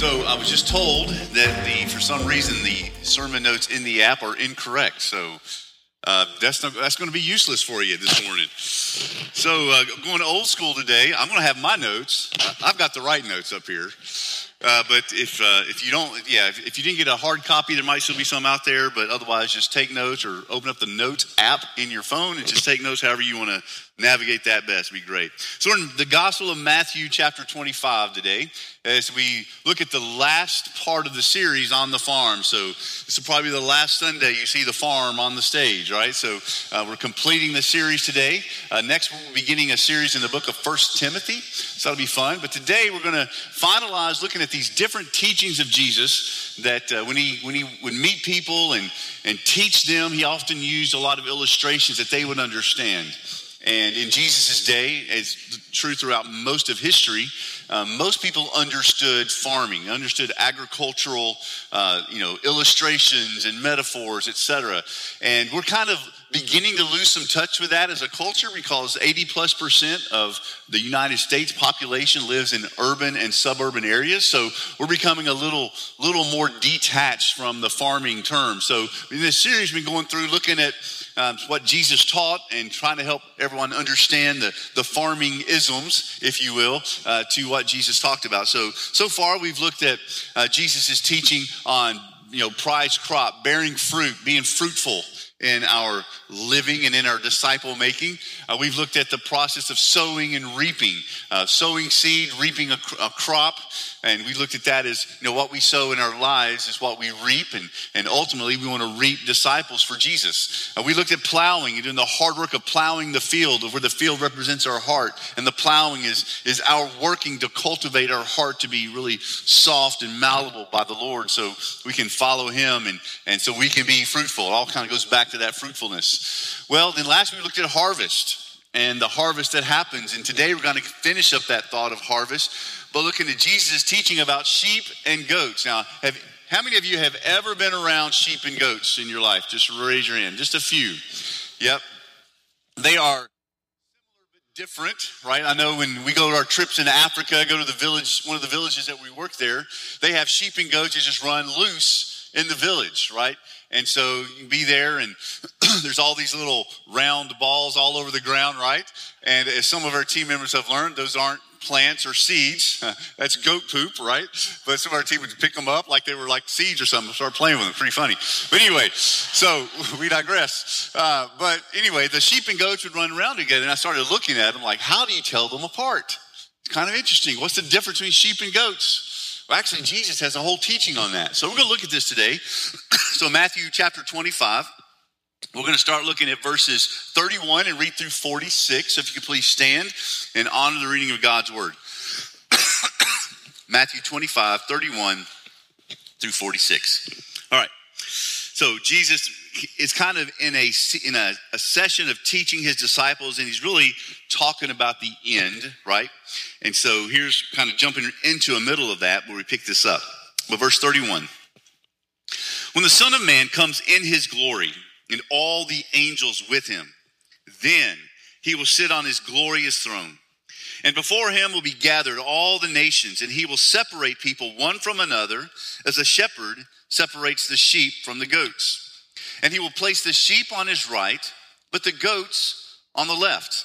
So I was just told that the, for some reason, the sermon notes in the app are incorrect. So uh, that's not, that's going to be useless for you this morning. So uh, going old school today, I'm going to have my notes. I've got the right notes up here. Uh, but if uh, if you don't, yeah, if, if, you didn't get a hard copy, there might still be some out there. But otherwise, just take notes or open up the Notes app in your phone and just take notes however you want to navigate that best. It'd be great. So, in the Gospel of Matthew, chapter 25 today, as we look at the last part of the series on the farm. So, this will probably be the last Sunday you see the farm on the stage, right? So, uh, we're completing the series today. Uh, next, we're beginning a series in the book of First Timothy. So, that'll be fun. But today, we're going to finalize looking at these different teachings of Jesus that uh, when, he, when he would meet people and, and teach them, he often used a lot of illustrations that they would understand. And in Jesus' day, as true throughout most of history, um, most people understood farming, understood agricultural, uh, you know, illustrations and metaphors, etc. And we're kind of beginning to lose some touch with that as a culture because 80 plus percent of the United States population lives in urban and suburban areas. So we're becoming a little, little more detached from the farming term. So in this series, we've been going through looking at um, what Jesus taught and trying to help everyone understand the, the farming isms, if you will, uh, to what Jesus talked about. So, so far we've looked at uh, Jesus' teaching on, you know, prize crop, bearing fruit, being fruitful in our living and in our disciple making. Uh, we've looked at the process of sowing and reaping, uh, sowing seed, reaping a, a, crop, and we looked at that as you know what we sow in our lives is what we reap, and and ultimately we want to reap disciples for Jesus. Uh, we looked at plowing and doing the hard work of plowing the field, where the field represents our heart, and the plowing is is our working to cultivate our heart to be really soft and malleable by the Lord, so we can follow Him and and so we can be fruitful. It all kind of goes back to that fruitfulness. Well, then last week we looked at harvest and the harvest that happens. And today we're going to finish up that thought of harvest by looking at Jesus' teaching about sheep and goats. Now, have, how many of you have ever been around sheep and goats in your life? Just raise your hand. Just a few. Yep. They are different, right? I know when we go to our trips in Africa, go to the village, one of the villages that we work there, they have sheep and goats that just run loose in the village, right? And so you can be there, and there's all these little round balls all over the ground, right? And as some of our team members have learned, those aren't plants or seeds. That's goat poop, right? But some of our team would pick them up like they were like seeds or something, start playing with them. Pretty funny. But anyway, so we digress. Uh, but anyway, the sheep and goats would run around together, and I started looking at them like, how do you tell them apart? It's kind of interesting. What's the difference between sheep and goats? Well, actually, Jesus has a whole teaching on that. So we're going to look at this today. so, Matthew chapter 25. We're going to start looking at verses 31 and read through 46. So, if you could please stand and honor the reading of God's word. Matthew 25, 31 through 46. All right. So, Jesus is kind of in a in a, a, session of teaching his disciples and he's really talking about the end right? And so here's kind of jumping into a middle of that where we pick this up. But verse 31 when the son of man comes in his glory and all the angels with him then he will sit on his glorious throne. And before him will be gathered all the nations and he will separate people one from another as a shepherd separates the sheep from the goats. And he will place the sheep on his right, but the goats on the left.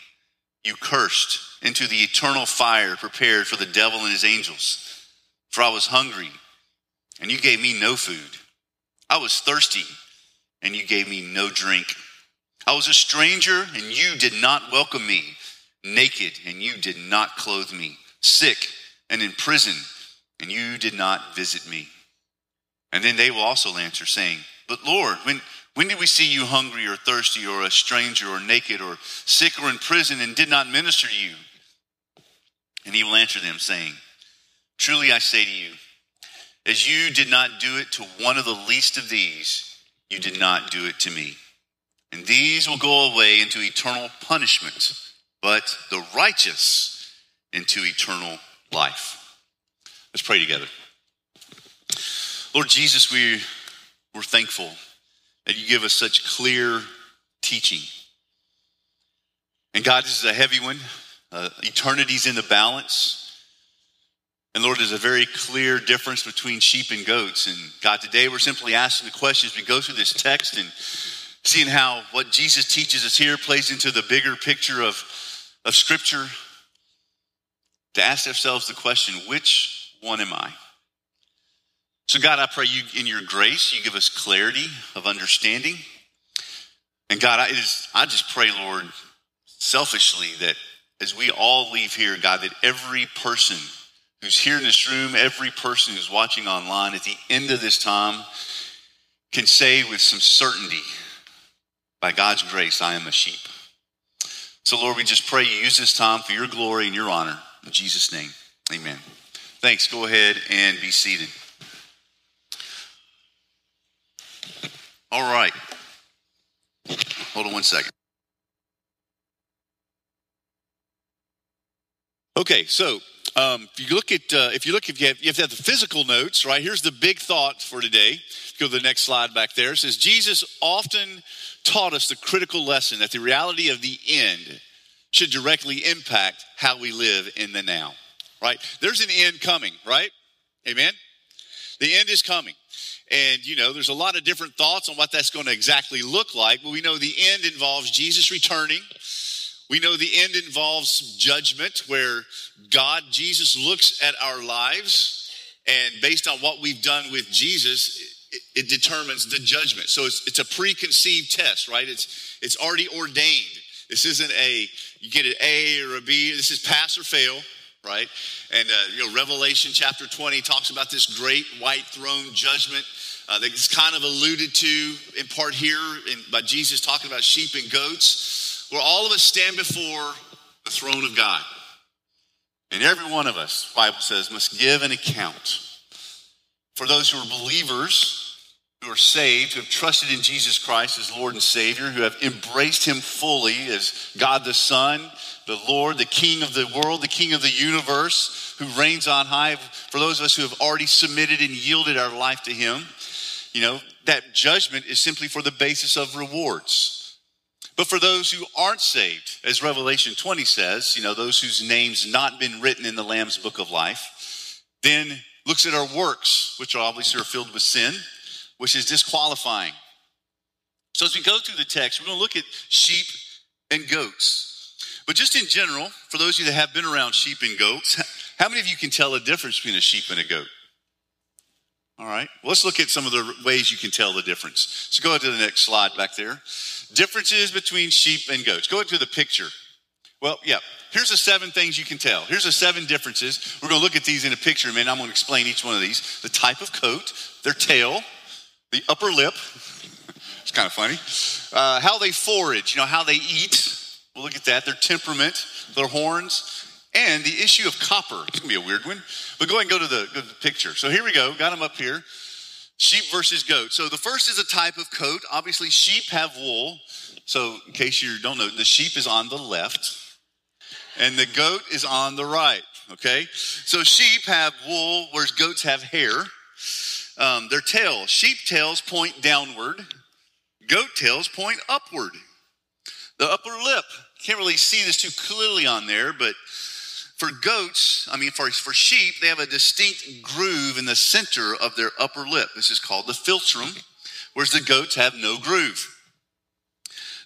you cursed into the eternal fire prepared for the devil and his angels. For I was hungry, and you gave me no food. I was thirsty, and you gave me no drink. I was a stranger, and you did not welcome me, naked, and you did not clothe me, sick, and in prison, and you did not visit me. And then they will also answer, saying, But Lord, when, when did we see you hungry or thirsty or a stranger or naked or sick or in prison and did not minister to you? And he will answer them, saying, Truly I say to you, as you did not do it to one of the least of these, you did not do it to me. And these will go away into eternal punishment, but the righteous into eternal life. Let's pray together. Lord Jesus, we, we're thankful that you give us such clear teaching. And God, this is a heavy one. Uh, eternity's in the balance. And Lord, there's a very clear difference between sheep and goats. And God, today we're simply asking the questions. we go through this text and seeing how what Jesus teaches us here plays into the bigger picture of, of Scripture, to ask ourselves the question which one am I? So, God, I pray you, in your grace, you give us clarity of understanding. And God, I just, I just pray, Lord, selfishly, that as we all leave here, God, that every person who's here in this room, every person who's watching online at the end of this time can say with some certainty, by God's grace, I am a sheep. So, Lord, we just pray you use this time for your glory and your honor. In Jesus' name, amen. Thanks. Go ahead and be seated. All right. Hold on one second. Okay, so um, if you look at uh, if you look if you, have, you have to have the physical notes, right? Here's the big thought for today. Go to the next slide back there. It says Jesus often taught us the critical lesson that the reality of the end should directly impact how we live in the now. Right? There's an end coming, right? Amen. The end is coming. And, you know, there's a lot of different thoughts on what that's going to exactly look like, but we know the end involves Jesus returning. We know the end involves judgment, where God, Jesus, looks at our lives, and based on what we've done with Jesus, it, it determines the judgment. So it's, it's a preconceived test, right? It's, it's already ordained. This isn't a, you get an A or a B. This is pass or fail right? And uh, you know, Revelation chapter 20 talks about this great white throne judgment uh, that's kind of alluded to in part here in, by Jesus talking about sheep and goats, where all of us stand before the throne of God. And every one of us, Bible says, must give an account. For those who are believers, who are saved, who have trusted in Jesus Christ as Lord and Savior, who have embraced Him fully as God the Son, the Lord, the King of the world, the King of the universe, who reigns on high. For those of us who have already submitted and yielded our life to Him, you know, that judgment is simply for the basis of rewards. But for those who aren't saved, as Revelation 20 says, you know, those whose names not been written in the Lamb's book of life, then looks at our works, which obviously are filled with sin, which is disqualifying. So as we go through the text, we're going to look at sheep and goats. But just in general, for those of you that have been around sheep and goats, how many of you can tell the difference between a sheep and a goat? All right, well, let's look at some of the ways you can tell the difference. So go ahead to the next slide back there. Differences between sheep and goats. Go into the picture. Well, yeah, here's the seven things you can tell. Here's the seven differences. We're going to look at these in a picture in a minute. I'm going to explain each one of these. The type of coat, their tail, the upper lip. it's kind of funny. Uh, how they forage, you know, how they eat. We'll look at that. Their temperament, their horns, and the issue of copper. It's going to be a weird one. But go ahead and go to, the, go to the picture. So here we go. Got them up here. Sheep versus goat. So the first is a type of coat. Obviously, sheep have wool. So in case you don't know, the sheep is on the left and the goat is on the right. Okay? So sheep have wool, whereas goats have hair. Um, their tail, sheep tails point downward, goat tails point upward. The upper lip, can't really see this too clearly on there, but for goats, I mean, for, for sheep, they have a distinct groove in the center of their upper lip. This is called the philtrum, whereas the goats have no groove.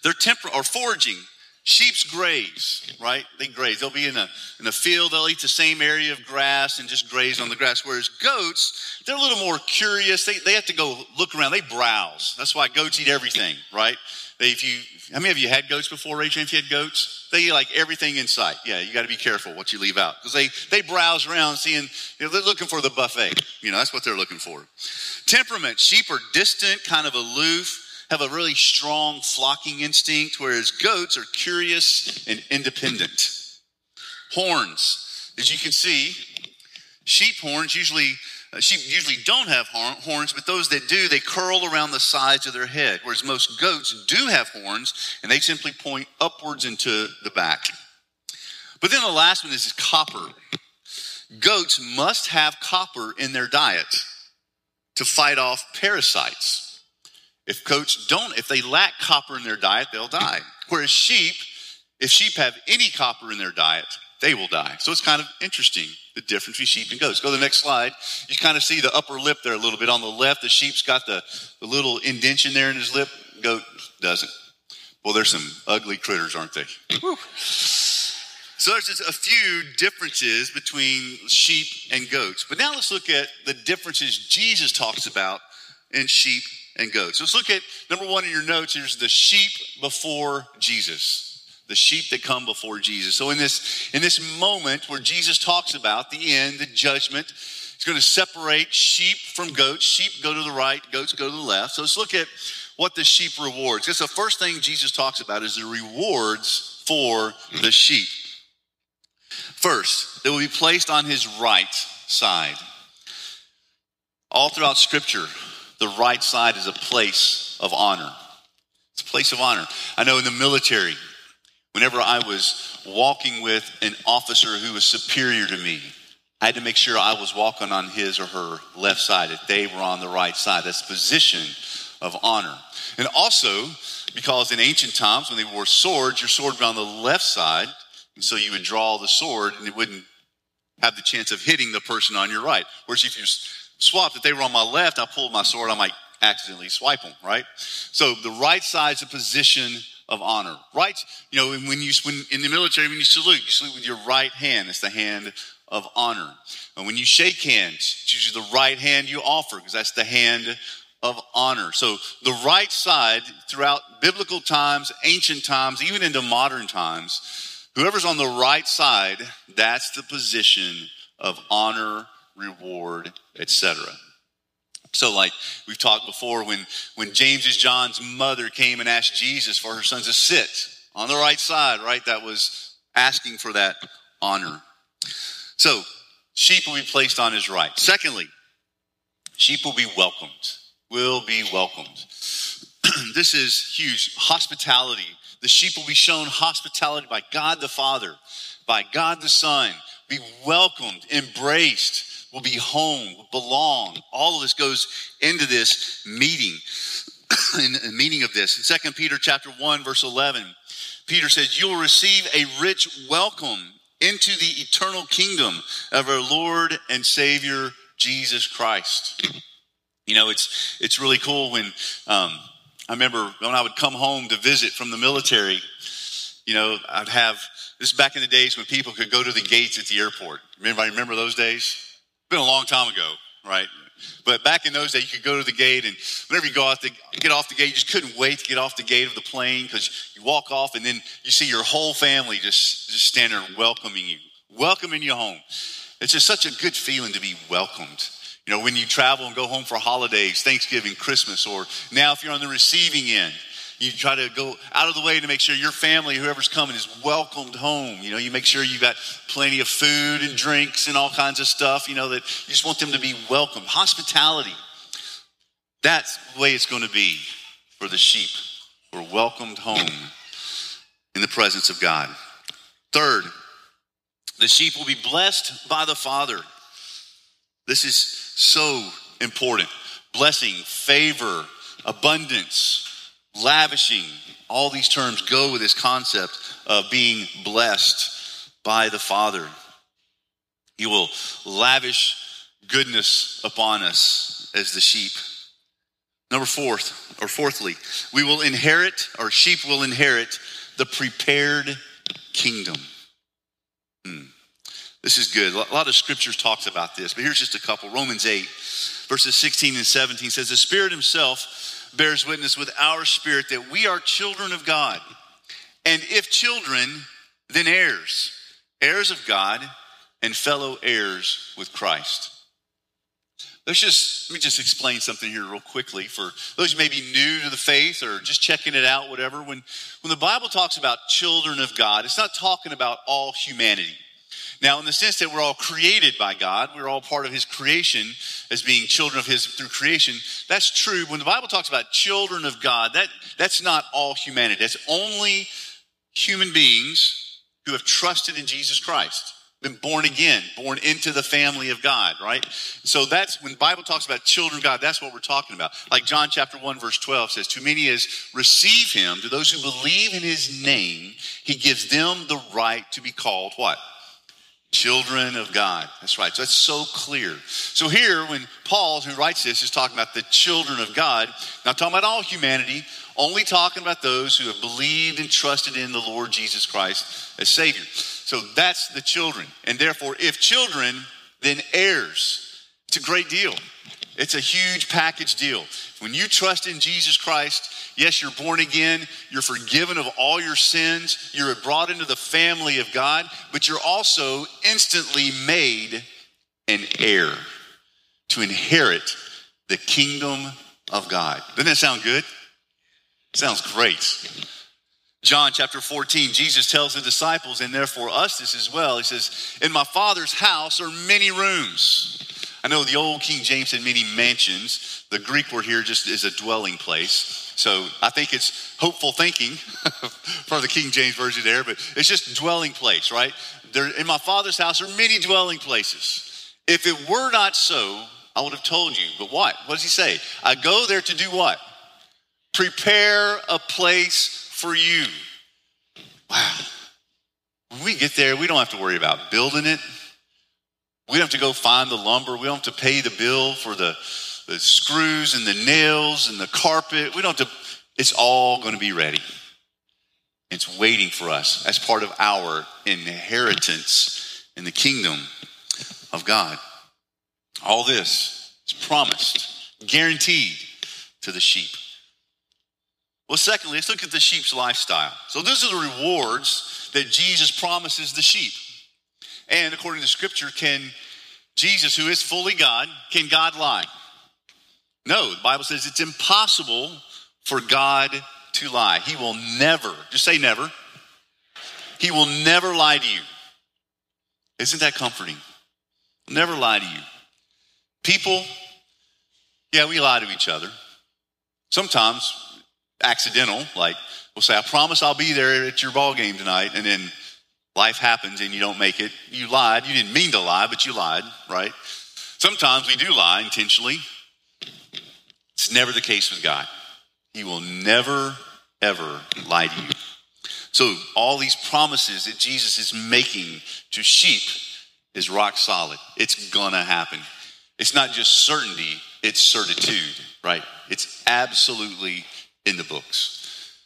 Their temper or foraging, Sheep's graze, right? They graze. They'll be in a, in a field, they'll eat the same area of grass and just graze on the grass. Whereas goats, they're a little more curious. They, they have to go look around, they browse. That's why goats eat everything, right? They, if you, how many of you had goats before, Rachel? If you had goats, they like everything in sight. Yeah, you got to be careful what you leave out because they, they browse around seeing, you know, they're looking for the buffet. You know, that's what they're looking for. Temperament sheep are distant, kind of aloof have a really strong flocking instinct, whereas goats are curious and independent. Horns, as you can see, sheep horns usually Uh, sheep usually don't have horns, but those that do, they curl around the sides of their head, whereas most goats do have horns and they simply point upwards into the back. But then the last one is copper. Goats must have copper in their diet to fight off parasites. If goats don't, if they lack copper in their diet, they'll die. Whereas sheep, if sheep have any copper in their diet, they will die. So it's kind of interesting the difference between sheep and goats. Go to the next slide. You kind of see the upper lip there a little bit on the left. The sheep's got the, the little indention there in his lip. Goat doesn't. Well, there's some ugly critters, aren't they? So there's just a few differences between sheep and goats. But now let's look at the differences Jesus talks about in sheep and goats. So let's look at number one in your notes. Here's the sheep before Jesus. The sheep that come before Jesus. So in this in this moment where Jesus talks about the end, the judgment, he's going to separate sheep from goats. Sheep go to the right, goats go to the left. So let's look at what the sheep rewards. Because the first thing Jesus talks about is the rewards for the sheep. First, they will be placed on his right side. All throughout Scripture, the right side is a place of honor. It's a place of honor. I know in the military, whenever I was walking with an officer who was superior to me, I had to make sure I was walking on his or her left side, that they were on the right side. That's position of honor. And also, because in ancient times, when they wore swords, your sword would be on the left side, and so you would draw the sword and it wouldn't have the chance of hitting the person on your right. Whereas if you swapped, if they were on my left, I pulled my sword, I might accidentally swipe them, right? So the right side's a position of honor. Right, you know, when you when in the military, when you salute, you salute with your right hand. It's the hand of honor. And when you shake hands, it's usually the right hand you offer because that's the hand of honor. So the right side throughout biblical times, ancient times, even into modern times, whoever's on the right side, that's the position of honor reward, etc. So, like we've talked before, when when James's John's mother came and asked Jesus for her son to sit on the right side, right? That was asking for that honor. So, sheep will be placed on his right. Secondly, sheep will be welcomed. Will be welcomed. this is huge. Hospitality. The sheep will be shown hospitality by God the Father, by God the Son, be welcomed, embraced will be home, belong. All of this goes into this meeting, in the meaning of this. In Second Peter chapter 1, verse 11, Peter says, You'll receive a rich welcome into the eternal kingdom of our Lord and Savior Jesus Christ. You know, it's it's really cool when um, I remember when I would come home to visit from the military. You know, I'd have this is back in the days when people could go to the gates at the airport. Anybody remember those days? Been a long time ago, right? But back in those days, you could go to the gate, and whenever you go out the, get off the gate, you just couldn't wait to get off the gate of the plane because you walk off, and then you see your whole family just just standing welcoming you, welcoming you home. It's just such a good feeling to be welcomed. You know, when you travel and go home for holidays, Thanksgiving, Christmas, or now if you're on the receiving end, you try to go out of the way to make sure your family, whoever's coming, is welcomed home. You know, you make sure you've got plenty of food and drinks and all kinds of stuff, you know, that you just want them to be welcomed. Hospitality. That's the way it's going to be for the sheep. We're welcomed home in the presence of God. Third, the sheep will be blessed by the Father. This is so important. Blessing, favor, abundance, lavishing, all these terms go with this concept of being blessed by the Father. He will lavish goodness upon us as the sheep. Number fourth, or fourthly, we will inherit, or sheep will inherit the prepared kingdom. Hmm. This is good. A lot of scriptures talks about this, but here's just a couple. Romans 8, verses 16 and 17 says, The Spirit Himself bears witness with our spirit that we are children of God. And if children, then heirs, heirs of God and fellow heirs with Christ. Let's just let me just explain something here real quickly for those who may be new to the faith or just checking it out, whatever. When when the Bible talks about children of God, it's not talking about all humanity. Now, in the sense that we're all created by God, we're all part of His creation as being children of His through creation. That's true. When the Bible talks about children of God, that that's not all humanity. That's only human beings who have trusted in Jesus Christ been born again, born into the family of God, right? So that's when the Bible talks about children of God, that's what we're talking about. Like John chapter 1 verse 12 says, "To many as receive him, to those who believe in his name, he gives them the right to be called what? Children of God. That's right. So that's so clear. So here, when Paul, who writes this, is talking about the children of God, not talking about all humanity, only talking about those who have believed and trusted in the Lord Jesus Christ as Savior. So that's the children. And therefore, if children, then heirs. It's a great deal. It's a huge package deal. When you trust in Jesus Christ, yes, you're born again, you're forgiven of all your sins, you're brought into the family of God, but you're also instantly made an heir to inherit the kingdom of God. Doesn't that sound good? Sounds great. John chapter 14, Jesus tells the disciples, and therefore us this as well. He says, In my Father's house are many rooms. I know the old King James said many mansions. The Greek word here just is a dwelling place. So I think it's hopeful thinking for the King James version there, but it's just dwelling place, right? There, in my Father's house are many dwelling places. If it were not so, I would have told you. But what? What does he say? I go there to do what? Prepare a place for you. Wow. When we get there, we don't have to worry about building it. We don't have to go find the lumber. We don't have to pay the bill for the, the screws and the nails and the carpet. We don't it's all going to be ready. It's waiting for us as part of our inheritance in the kingdom of God. All this is promised, guaranteed to the sheep. Well, secondly, let's look at the sheep's lifestyle. So, those are the rewards that Jesus promises the sheep. And according to scripture, can Jesus, who is fully God, can God lie? No, the Bible says it's impossible for God to lie. He will never, just say never, he will never lie to you. Isn't that comforting? Never lie to you. People, yeah, we lie to each other. Sometimes accidental, like we'll say, I promise I'll be there at your ball game tonight, and then life happens and you don't make it. You lied. You didn't mean to lie, but you lied, right? Sometimes we do lie intentionally. It's never the case with God. He will never, ever lie to you. So, all these promises that Jesus is making to sheep is rock solid. It's gonna happen. It's not just certainty, it's certitude, right? It's absolutely in the books.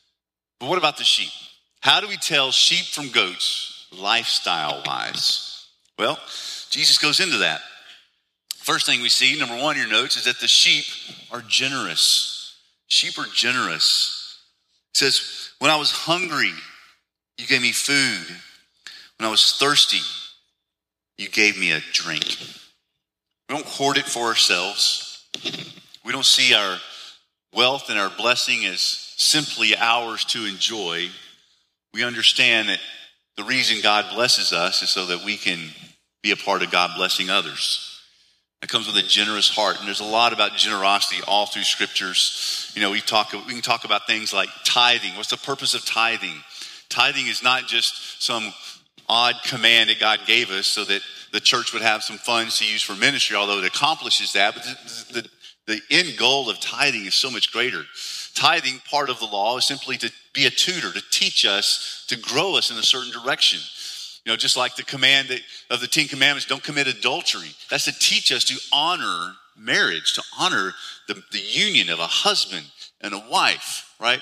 But what about the sheep? How do we tell sheep from goats lifestyle wise? Well, Jesus goes into that. First thing we see, number one in your notes, is that the sheep are generous. Sheep are generous. It says, When I was hungry, you gave me food. When I was thirsty, you gave me a drink. We don't hoard it for ourselves. We don't see our wealth and our blessing as simply ours to enjoy, we understand that the reason God blesses us is so that we can be a part of God blessing others. It comes with a generous heart, and there's a lot about generosity all through scriptures. You know, we talk we can talk about things like tithing. What's the purpose of tithing? Tithing is not just some odd command that God gave us so that the church would have some funds to use for ministry, although it accomplishes that. But the, the, the end goal of tithing is so much greater. Tithing, part of the law, is simply to be a tutor, to teach us, to grow us in a certain direction. You know, just like the command that, of the Ten Commandments, don't commit adultery. That's to teach us to honor marriage, to honor the, the union of a husband and a wife, right?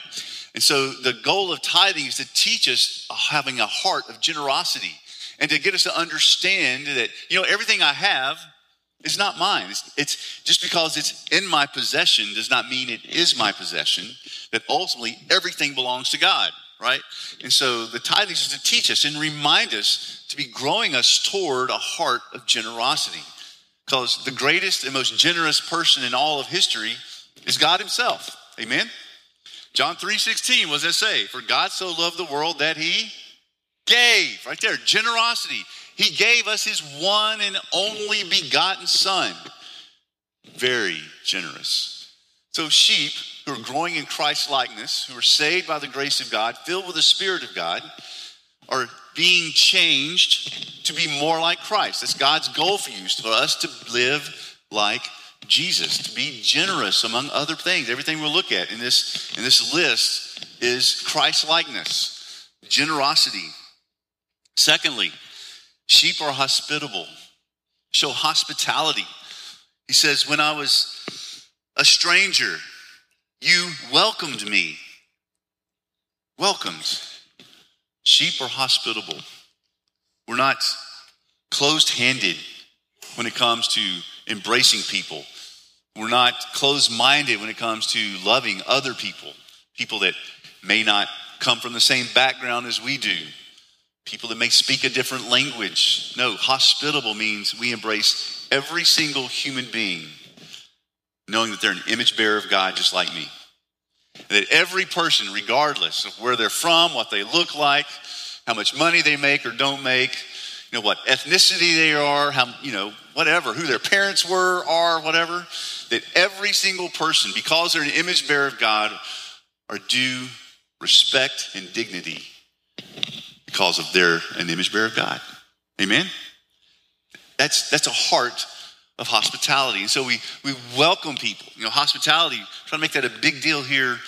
And so the goal of tithing is to teach us having a heart of generosity and to get us to understand that, you know, everything I have is not mine. It's, it's, just because it's in my possession does not mean it is my possession, that ultimately everything belongs to God, right? And so the tithing is to teach us and remind us to be growing us toward a heart of generosity. Because the greatest and most generous person in all of history is God Himself. Amen? John 3 16, what does that say? For God so loved the world that He gave, right there, generosity. He gave us his one and only begotten son. Very generous. So, sheep who are growing in Christ's likeness, who are saved by the grace of God, filled with the Spirit of God, are being changed to be more like Christ. That's God's goal for you, for us to live like Jesus, to be generous among other things. Everything we'll look at in this, in this list is Christ likeness, generosity, Secondly, sheep are hospitable, show hospitality. He says, When I was a stranger, you welcomed me. Welcomed. Sheep are hospitable. We're not closed handed when it comes to embracing people. We're not closed minded when it comes to loving other people, people that may not come from the same background as we do people that may speak a different language. No, hospitable means we embrace every single human being, knowing that they're an image bearer of God just like me. That every person, regardless of where they're from, what they look like, how much money they make or don't make, you know, what ethnicity they are, how, you know, whatever, who their parents were, are, whatever, that every single person, because they're an image bearer of God, are due respect and dignity because of they're an image bearer of God. Amen? That's, that's a heart of hospitality. And so we, we welcome people. You know, hospitality, trying to make that a big deal here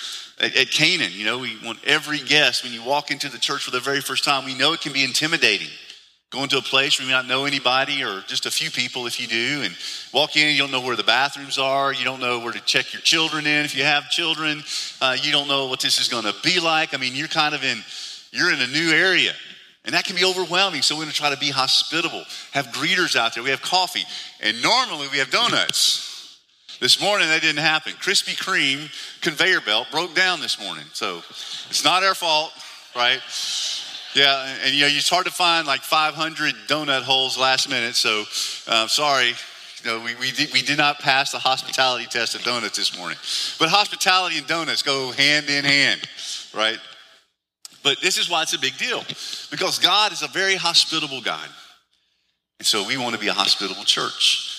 at, at Canaan. You know, we want every guest, when you walk into the church for the very first time, we know it can be intimidating. Going to a place where you may not know anybody or just a few people if you do, and walk in, you don't know where the bathrooms are, you don't know where to check your children in if you have children, uh, you don't know what this is going to be like. I mean, you're kind of in you're in a new area. And that can be overwhelming. So we're going to try to be hospitable, have greeters out there. We have coffee. And normally we have donuts. This morning that didn't happen. Krispy Kreme conveyor belt broke down this morning. So it's not our fault, right? Yeah, and, you know, it's hard to find like 500 donut holes last minute. So uh, sorry, you know, we, we, did, we did not pass the hospitality test of donuts this morning. But hospitality and donuts go hand in hand, right? But this is why it's a big deal because God is a very hospitable God. And so we want to be a hospitable church.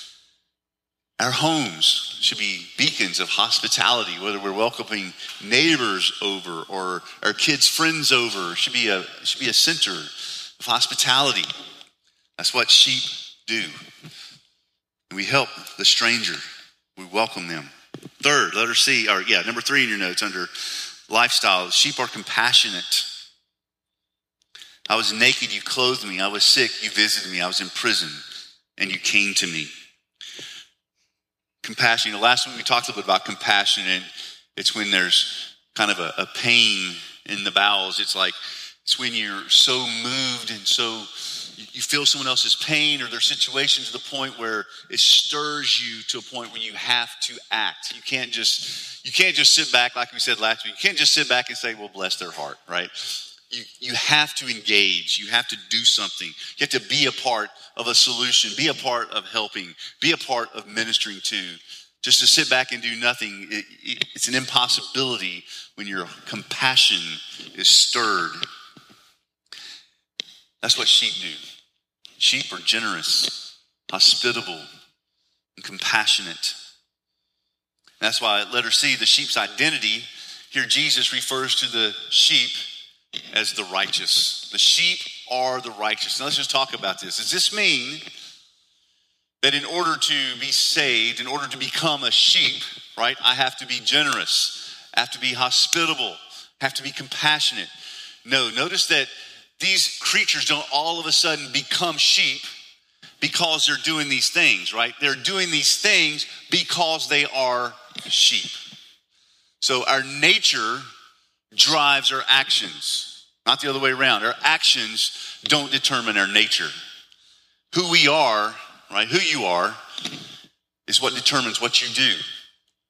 Our homes should be beacons of hospitality, whether we're welcoming neighbors over or our kids' friends over, should be a, should be a center of hospitality. That's what sheep do. We help the stranger, we welcome them. Third, letter C, or yeah, number three in your notes under lifestyle sheep are compassionate. I was naked, you clothed me. I was sick, you visited me. I was in prison, and you came to me. Compassion. The last one we talked a little bit about compassion, and it's when there's kind of a, a pain in the bowels. It's like it's when you're so moved and so you feel someone else's pain or their situation to the point where it stirs you to a point where you have to act. You can't just you can't just sit back like we said last week. You can't just sit back and say, "Well, bless their heart," right? You, you have to engage. You have to do something. You have to be a part of a solution, be a part of helping, be a part of ministering to. Just to sit back and do nothing, it, it, it's an impossibility when your compassion is stirred. That's what sheep do. Sheep are generous, hospitable, and compassionate. That's why letter C, the sheep's identity, here Jesus refers to the sheep as the righteous. The sheep are the righteous. Now let's just talk about this. Does this mean that in order to be saved, in order to become a sheep, right, I have to be generous, I have to be hospitable, have to be compassionate? No, notice that these creatures don't all of a sudden become sheep because they're doing these things, right? They're doing these things because they are sheep. So our nature drives our actions, not the other way around. Our actions don't determine our nature. Who we are, right? Who you are is what determines what you do,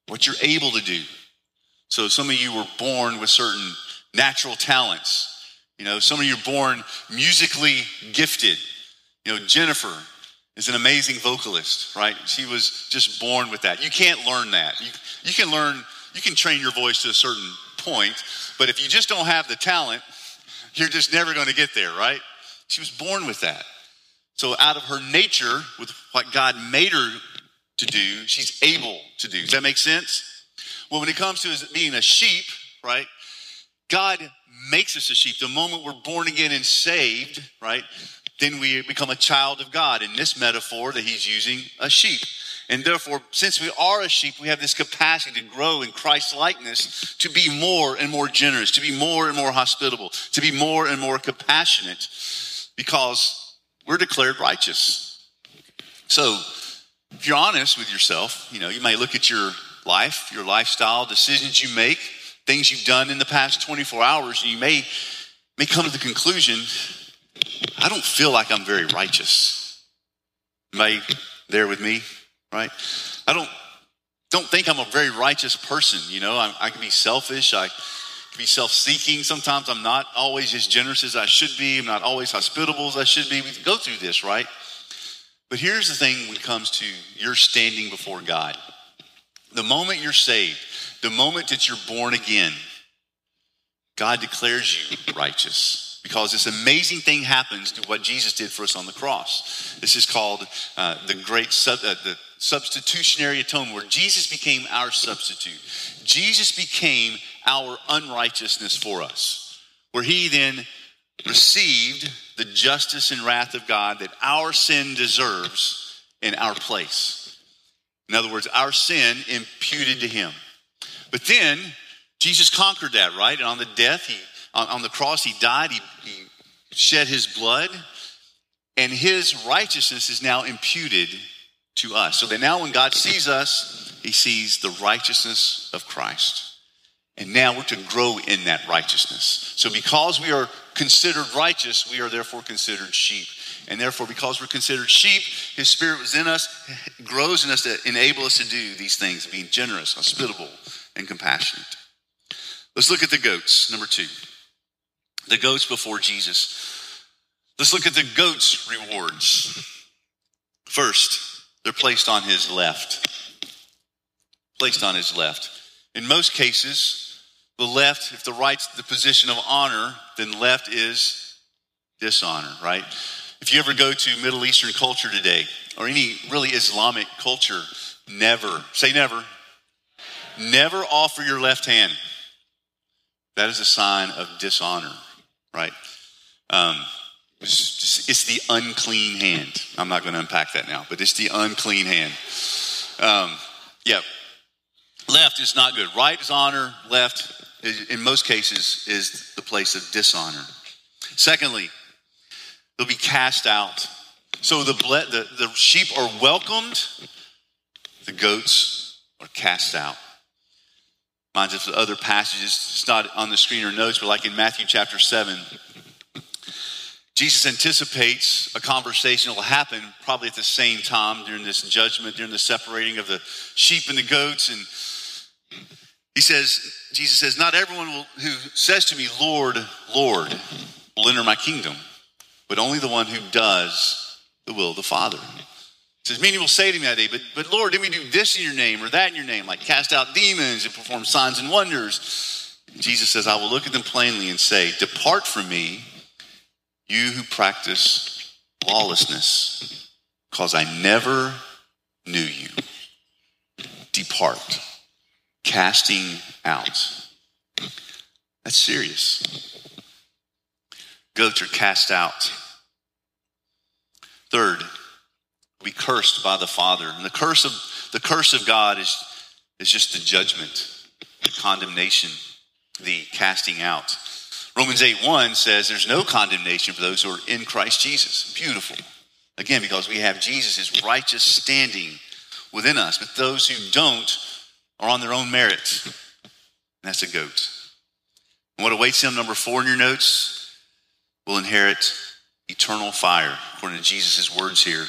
what you're able to do. So some of you were born with certain natural talents. You know, some of you are born musically gifted. You know, Jennifer is an amazing vocalist, right? She was just born with that. You can't learn that. You, you can learn, you can train your voice to a certain point, but if you just don't have the talent, you're just never going to get there, right? She was born with that. So, out of her nature, with what God made her to do, she's able to do. Does that make sense? Well, when it comes to being a sheep, right? God makes us a sheep. The moment we're born again and saved, right? Then we become a child of God. In this metaphor that he's using, a sheep. And therefore, since we are a sheep, we have this capacity to grow in Christ's likeness, to be more and more generous, to be more and more hospitable, to be more and more compassionate, because we're declared righteous. So, if you're honest with yourself, you know, you may look at your life, your lifestyle, decisions you make, things you've done in the past 24 hours, and you may, may come to the conclusion, I don't feel like I'm very righteous. Am there with me? Right? I don't don't think I'm a very righteous person. You know, I, I can be selfish. I can be self-seeking. Sometimes I'm not always as generous as I should be. I'm not always hospitable as I should be. We go through this, right? But here's the thing when it comes to your standing before God. The moment you're saved, the moment that you're born again, God declares you righteous because this amazing thing happens to what Jesus did for us on the cross. This is called uh, the great sub, uh, the substitutionary atonement, where Jesus became our substitute. Jesus became our unrighteousness for us, where he then received the justice and wrath of God that our sin deserves in our place. In other words, our sin imputed to him. But then Jesus conquered that, right? And on the death, he on, on the cross, he died, he, he shed his blood, and his righteousness is now imputed to us. So that now when God sees us, he sees the righteousness of Christ. And now we're to grow in that righteousness. So because we are considered righteous, we are therefore considered sheep. And therefore, because we're considered sheep, his spirit was in us, grows in us to enable us to do these things, being generous, hospitable, and compassionate. Let's look at the goats, number two. The goats before Jesus. Let's look at the goats' rewards. First, they're placed on his left. Placed on his left. In most cases, the left, if the right's the position of honor, then left is dishonor, right? If you ever go to Middle Eastern culture today, or any really Islamic culture, never, say never, never offer your left hand. That is a sign of dishonor, right? Um, it's, the unclean hand. I'm not going to unpack that now, but it's the unclean hand. Um, yeah, left is not good. Right is honor, left in most cases, is the place of dishonor. Secondly, they'll be cast out. So the, the, the sheep are welcomed, the goats are cast out. Reminds us of other passages. It's not on the screen or notes, but like in Matthew chapter 7, Jesus anticipates a conversation that will happen probably at the same time during this judgment, during the separating of the sheep and the goats. And he says, Jesus says, Not everyone will, who says to me, Lord, Lord, will enter my kingdom, but only the one who does the will of the Father. He says, Many will say to me that day, but, but Lord, did we do this in your name or that in your name, like cast out demons and perform signs and wonders? Jesus says, I will look at them plainly and say, Depart from me, you who practice lawlessness, because I never knew you. Depart casting out. That's serious. Goats are cast out. Third, be cursed by the Father. And the curse of the curse of God is, is just the judgment, the condemnation, the casting out. Romans 8 1 says there's no condemnation for those who are in Christ Jesus. Beautiful. Again, because we have Jesus' righteous standing within us. But those who don't are on their own merit. That's a goat. And what awaits him, number four in your notes, will inherit eternal fire, according to Jesus' words here.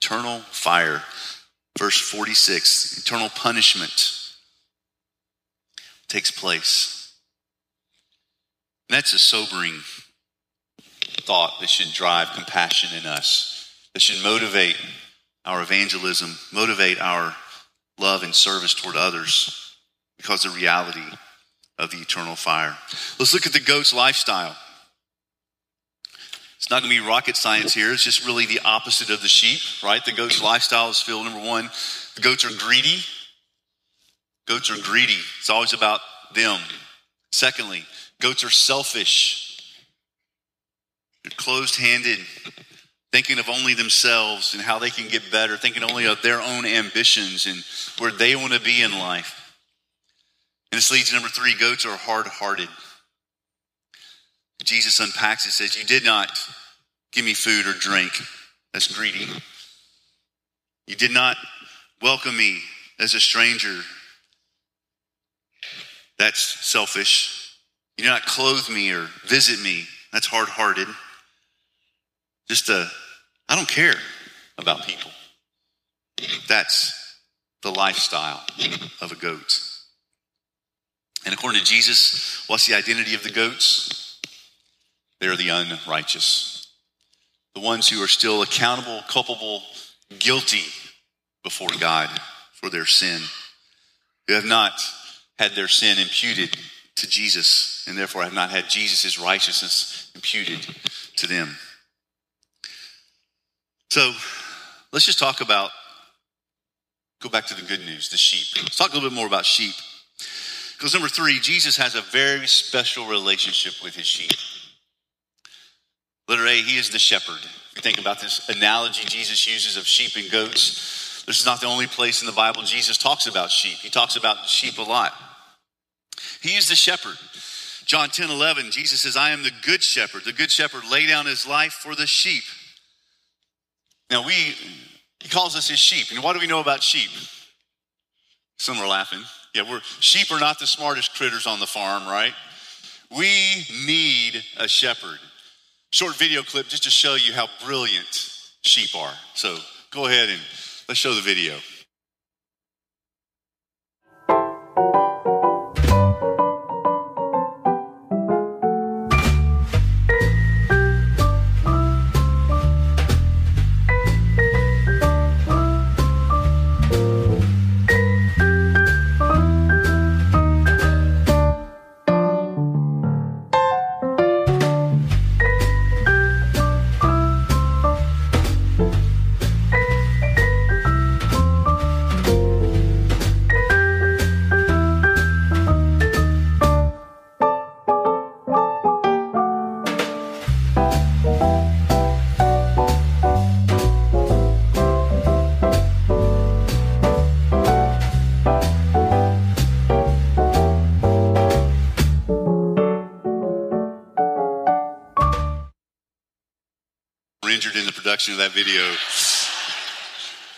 Eternal fire. Verse 46 eternal punishment takes place. And that's a sobering thought that should drive compassion in us, that should motivate our evangelism, motivate our love and service toward others because the reality of the eternal fire. Let's look at the goat's lifestyle. It's not going to be rocket science here. It's just really the opposite of the sheep, right? The goat's lifestyle is filled, number one, the goats are greedy. Goats are greedy. It's always about them. Secondly, goats are selfish. They're closed handed, thinking of only themselves and how they can get better, thinking only of their own ambitions and where they want to be in life. And this leads to number three goats are hard hearted. Jesus unpacks it, says, You did not give me food or drink. That's greedy. You did not welcome me as a stranger. That's selfish. You do not clothe me or visit me. That's hard hearted. Just a, I don't care about people. That's the lifestyle of a goat. And according to Jesus, what's the identity of the goats? They're the unrighteous, the ones who are still accountable, culpable, guilty before God for their sin, who have not had their sin imputed to Jesus, and therefore have not had Jesus' righteousness imputed to them. So let's just talk about, go back to the good news, the sheep. Let's talk a little bit more about sheep. Because number three, Jesus has a very special relationship with his sheep. Letter A, he is the shepherd. If you think about this analogy Jesus uses of sheep and goats, this is not the only place in the Bible Jesus talks about sheep. He talks about sheep a lot. He is the shepherd. John 10 11, Jesus says, I am the good shepherd. The good shepherd lay down his life for the sheep. Now, we, he calls us his sheep. And what do we know about sheep? Some are laughing. Yeah, we're, sheep are not the smartest critters on the farm, right? We need a shepherd. Short video clip just to show you how brilliant sheep are. So go ahead and let's show the video. Injured in the production of that video.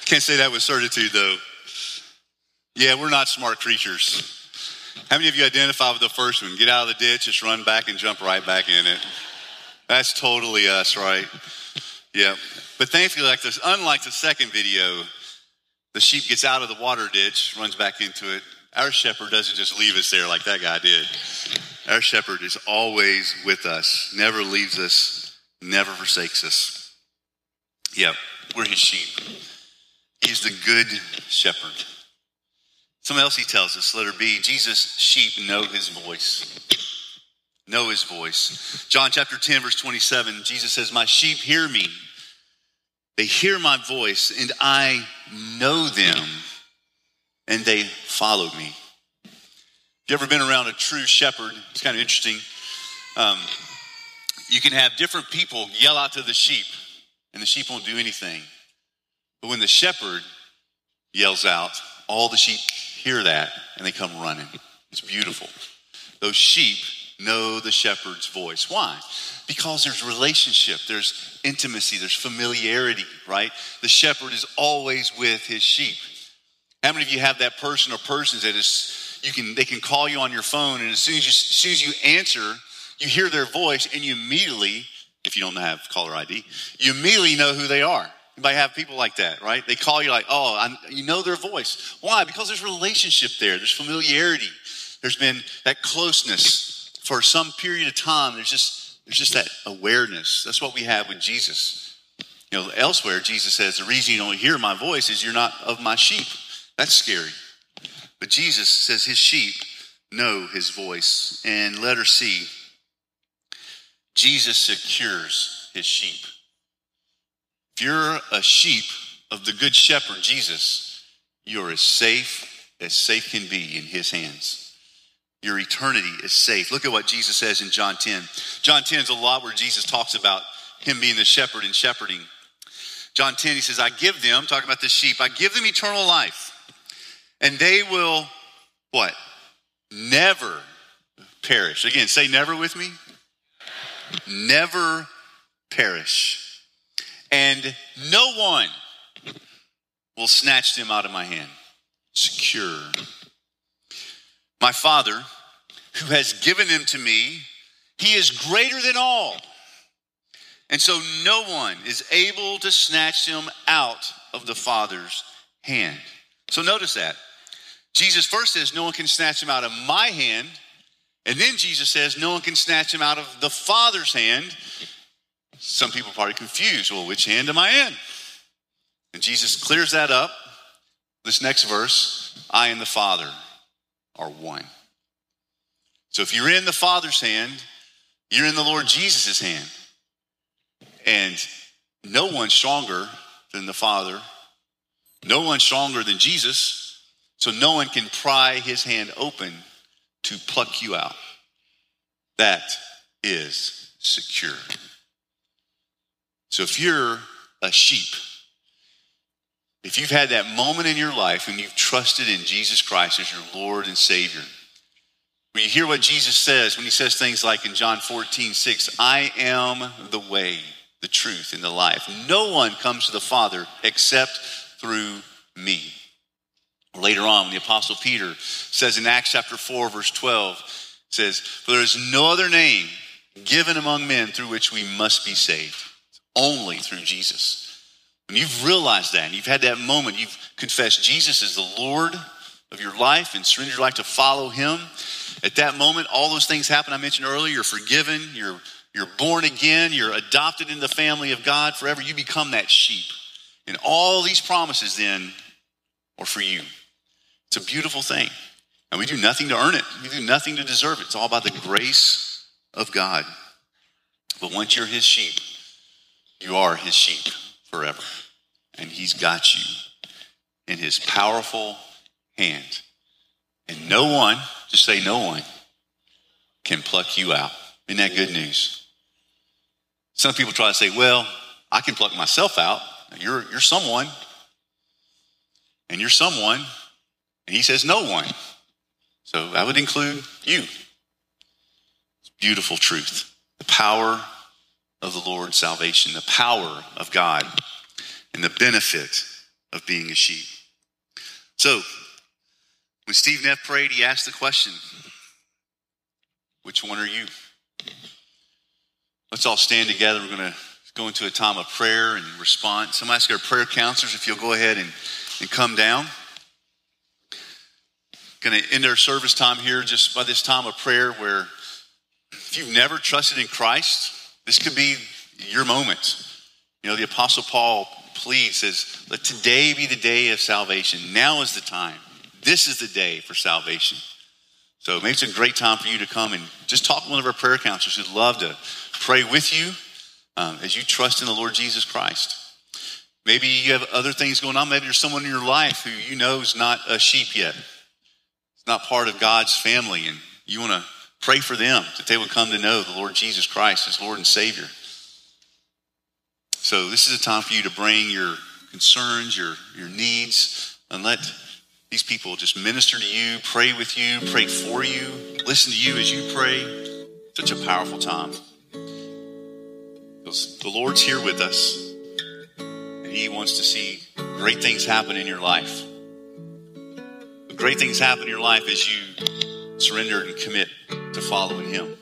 Can't say that with certitude, though. Yeah, we're not smart creatures. How many of you identify with the first one? Get out of the ditch, just run back and jump right back in it. That's totally us, right? Yeah. But thankfully, like this, unlike the second video, the sheep gets out of the water ditch, runs back into it. Our shepherd doesn't just leave us there like that guy did. Our shepherd is always with us, never leaves us, never forsakes us. Yeah, we're his sheep. He's the good shepherd. Something else he tells us, letter B, Jesus' sheep know his voice. Know his voice. John chapter 10, verse 27, Jesus says, My sheep hear me. They hear my voice, and I know them, and they follow me. If you ever been around a true shepherd, it's kind of interesting. Um, you can have different people yell out to the sheep, and the sheep won't do anything. But when the shepherd yells out, all the sheep hear that and they come running. It's beautiful. Those sheep know the shepherd's voice. Why? Because there's relationship, there's intimacy, there's familiarity, right? The shepherd is always with his sheep. How many of you have that person or persons that is you can they can call you on your phone, and as soon as you, as soon as you answer, you hear their voice, and you immediately, if you don't have caller ID, you immediately know who they are. You might have people like that, right? They call you like, oh, I, you know their voice. Why? Because there's relationship there. There's familiarity. There's been that closeness for some period of time. There's just there's just that awareness. That's what we have with Jesus. You know, elsewhere Jesus says the reason you don't hear my voice is you're not of my sheep. That's scary. But Jesus says his sheep know his voice. And letter C, Jesus secures his sheep. If you're a sheep of the good shepherd, Jesus, you're as safe as safe can be in his hands. Your eternity is safe. Look at what Jesus says in John 10. John 10 is a lot where Jesus talks about him being the shepherd and shepherding. John 10, he says, I give them, talking about the sheep, I give them eternal life, and they will, what? Never perish. Again, say never with me. Never perish and no one will snatch them out of my hand. Secure. My Father, who has given them to me, he is greater than all. And so no one is able to snatch them out of the Father's hand. So notice that. Jesus first says, No one can snatch them out of my hand. And then Jesus says, No one can snatch him out of the Father's hand. Some people are probably confused. Well, which hand am I in? And Jesus clears that up. This next verse I and the Father are one. So if you're in the Father's hand, you're in the Lord Jesus' hand. And no one's stronger than the Father, no one's stronger than Jesus, so no one can pry his hand open to pluck you out. That is secure. So if you're a sheep, if you've had that moment in your life when you've trusted in Jesus Christ as your Lord and Savior, when you hear what Jesus says when he says things like in John 14, 6, I am the way, the truth, and the life. No one comes to the Father except through me. Later on, the Apostle Peter says in Acts chapter 4, verse 12, says, For there is no other name given among men through which we must be saved only through Jesus. When you've realized that, and you've had that moment, you've confessed Jesus is the Lord of your life and surrendered your life to follow Him. At that moment, all those things happen I mentioned earlier. You're forgiven, you're, you're born again, you're adopted in the family of God forever. You become that sheep. And all these promises then are for you. It's a beautiful thing. And we do nothing to earn it, we do nothing to deserve it. It's all about the grace of God. But once you're His sheep, you are his sheep forever. And he's got you in his powerful hand. And no one, just say no one, can pluck you out. Isn't that good news? Some people try to say, well, I can pluck myself out. You're, you're someone. And you're someone. And he says, no one. So that would include you. It's beautiful truth. The power of the Lord's salvation, the power of God, and the benefit of being a sheep. So, when Steve Neff prayed, he asked the question Which one are you? Let's all stand together. We're going to go into a time of prayer and response. I'm asking our prayer counselors if you'll go ahead and, and come down. Going to end our service time here just by this time of prayer where if you've never trusted in Christ, this could be your moment. You know, the Apostle Paul pleads, says, Let today be the day of salvation. Now is the time. This is the day for salvation. So maybe it's a great time for you to come and just talk to one of our prayer counselors who'd love to pray with you um, as you trust in the Lord Jesus Christ. Maybe you have other things going on. Maybe there's someone in your life who you know is not a sheep yet. Not part of God's family, and you want to Pray for them that they would come to know the Lord Jesus Christ as Lord and Savior. So this is a time for you to bring your concerns, your, your needs, and let these people just minister to you, pray with you, pray for you, listen to you as you pray. Such a powerful time. Because the Lord's here with us, and He wants to see great things happen in your life. Great things happen in your life as you surrender and commit to following Him.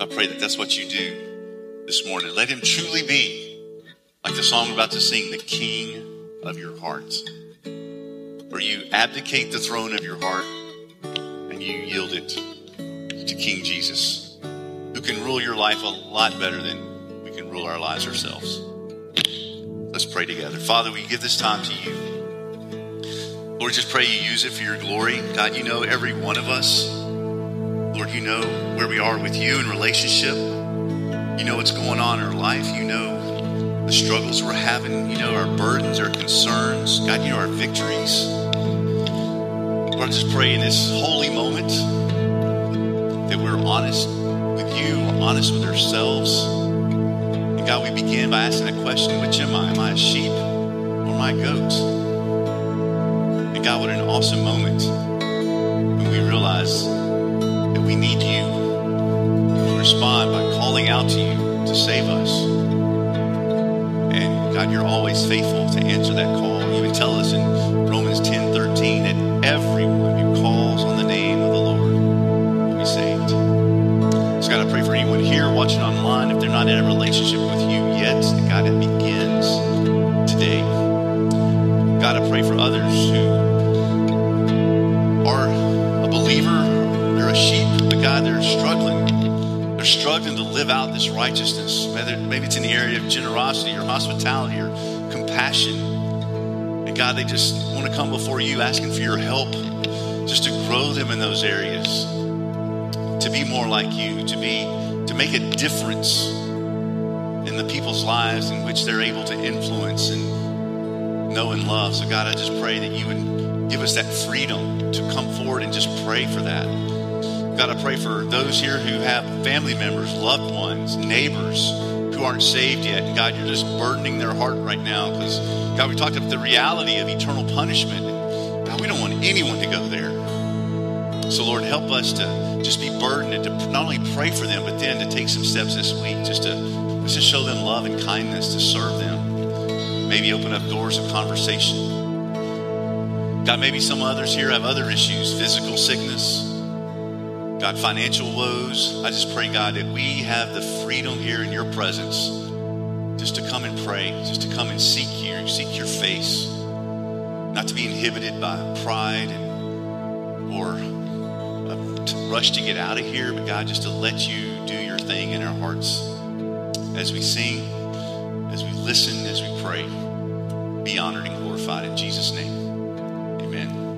I pray that that's what you do this morning. Let Him truly be, like the song we're about to sing, the King of your heart. Where you abdicate the throne of your heart and you yield it to King Jesus, who can rule your life a lot better than we can rule our lives ourselves. Let's pray together. Father, we give this time to you. Lord, just pray you use it for your glory. God, you know every one of us. Lord, you know where we are with you in relationship. You know what's going on in our life. You know the struggles we're having. You know our burdens, our concerns. God, you know our victories. Lord, I just pray in this holy moment that we're honest with you, honest with ourselves. And God, we begin by asking that question which am I? Am I a sheep or am I a goat? And God, what an awesome moment when we realize that we need you. We respond by calling out to you to save us. And God, you're always faithful to answer that call. You even tell us in Romans 10 13 that everyone who calls on the name of the Lord will be saved. So, God, I pray for anyone here watching online, if they're not in a relationship with you yet, that God, it begins today. God, I pray for others who live out this righteousness. Whether maybe it's in the area of generosity or hospitality or compassion. And God, they just want to come before you asking for your help just to grow them in those areas, to be more like you, to be to make a difference in the people's lives in which they're able to influence and know and love. So God, I just pray that you would give us that freedom to come forward and just pray for that. God, I pray for those here who have family members, loved ones, neighbors who aren't saved yet. And God, you're just burdening their heart right now because, God, we talked about the reality of eternal punishment. God, we don't want anyone to go there. So, Lord, help us to just be burdened and to not only pray for them, but then to take some steps this week just to, just to show them love and kindness, to serve them. Maybe open up doors of conversation. God, maybe some others here have other issues, physical sickness, God, financial woes. I just pray, God, that we have the freedom here in your presence just to come and pray, just to come and seek you, seek your face, not to be inhibited by pride and, or a rush to get out of here, but God, just to let you do your thing in our hearts as we sing, as we listen, as we pray. Be honored and glorified in Jesus' name. Amen.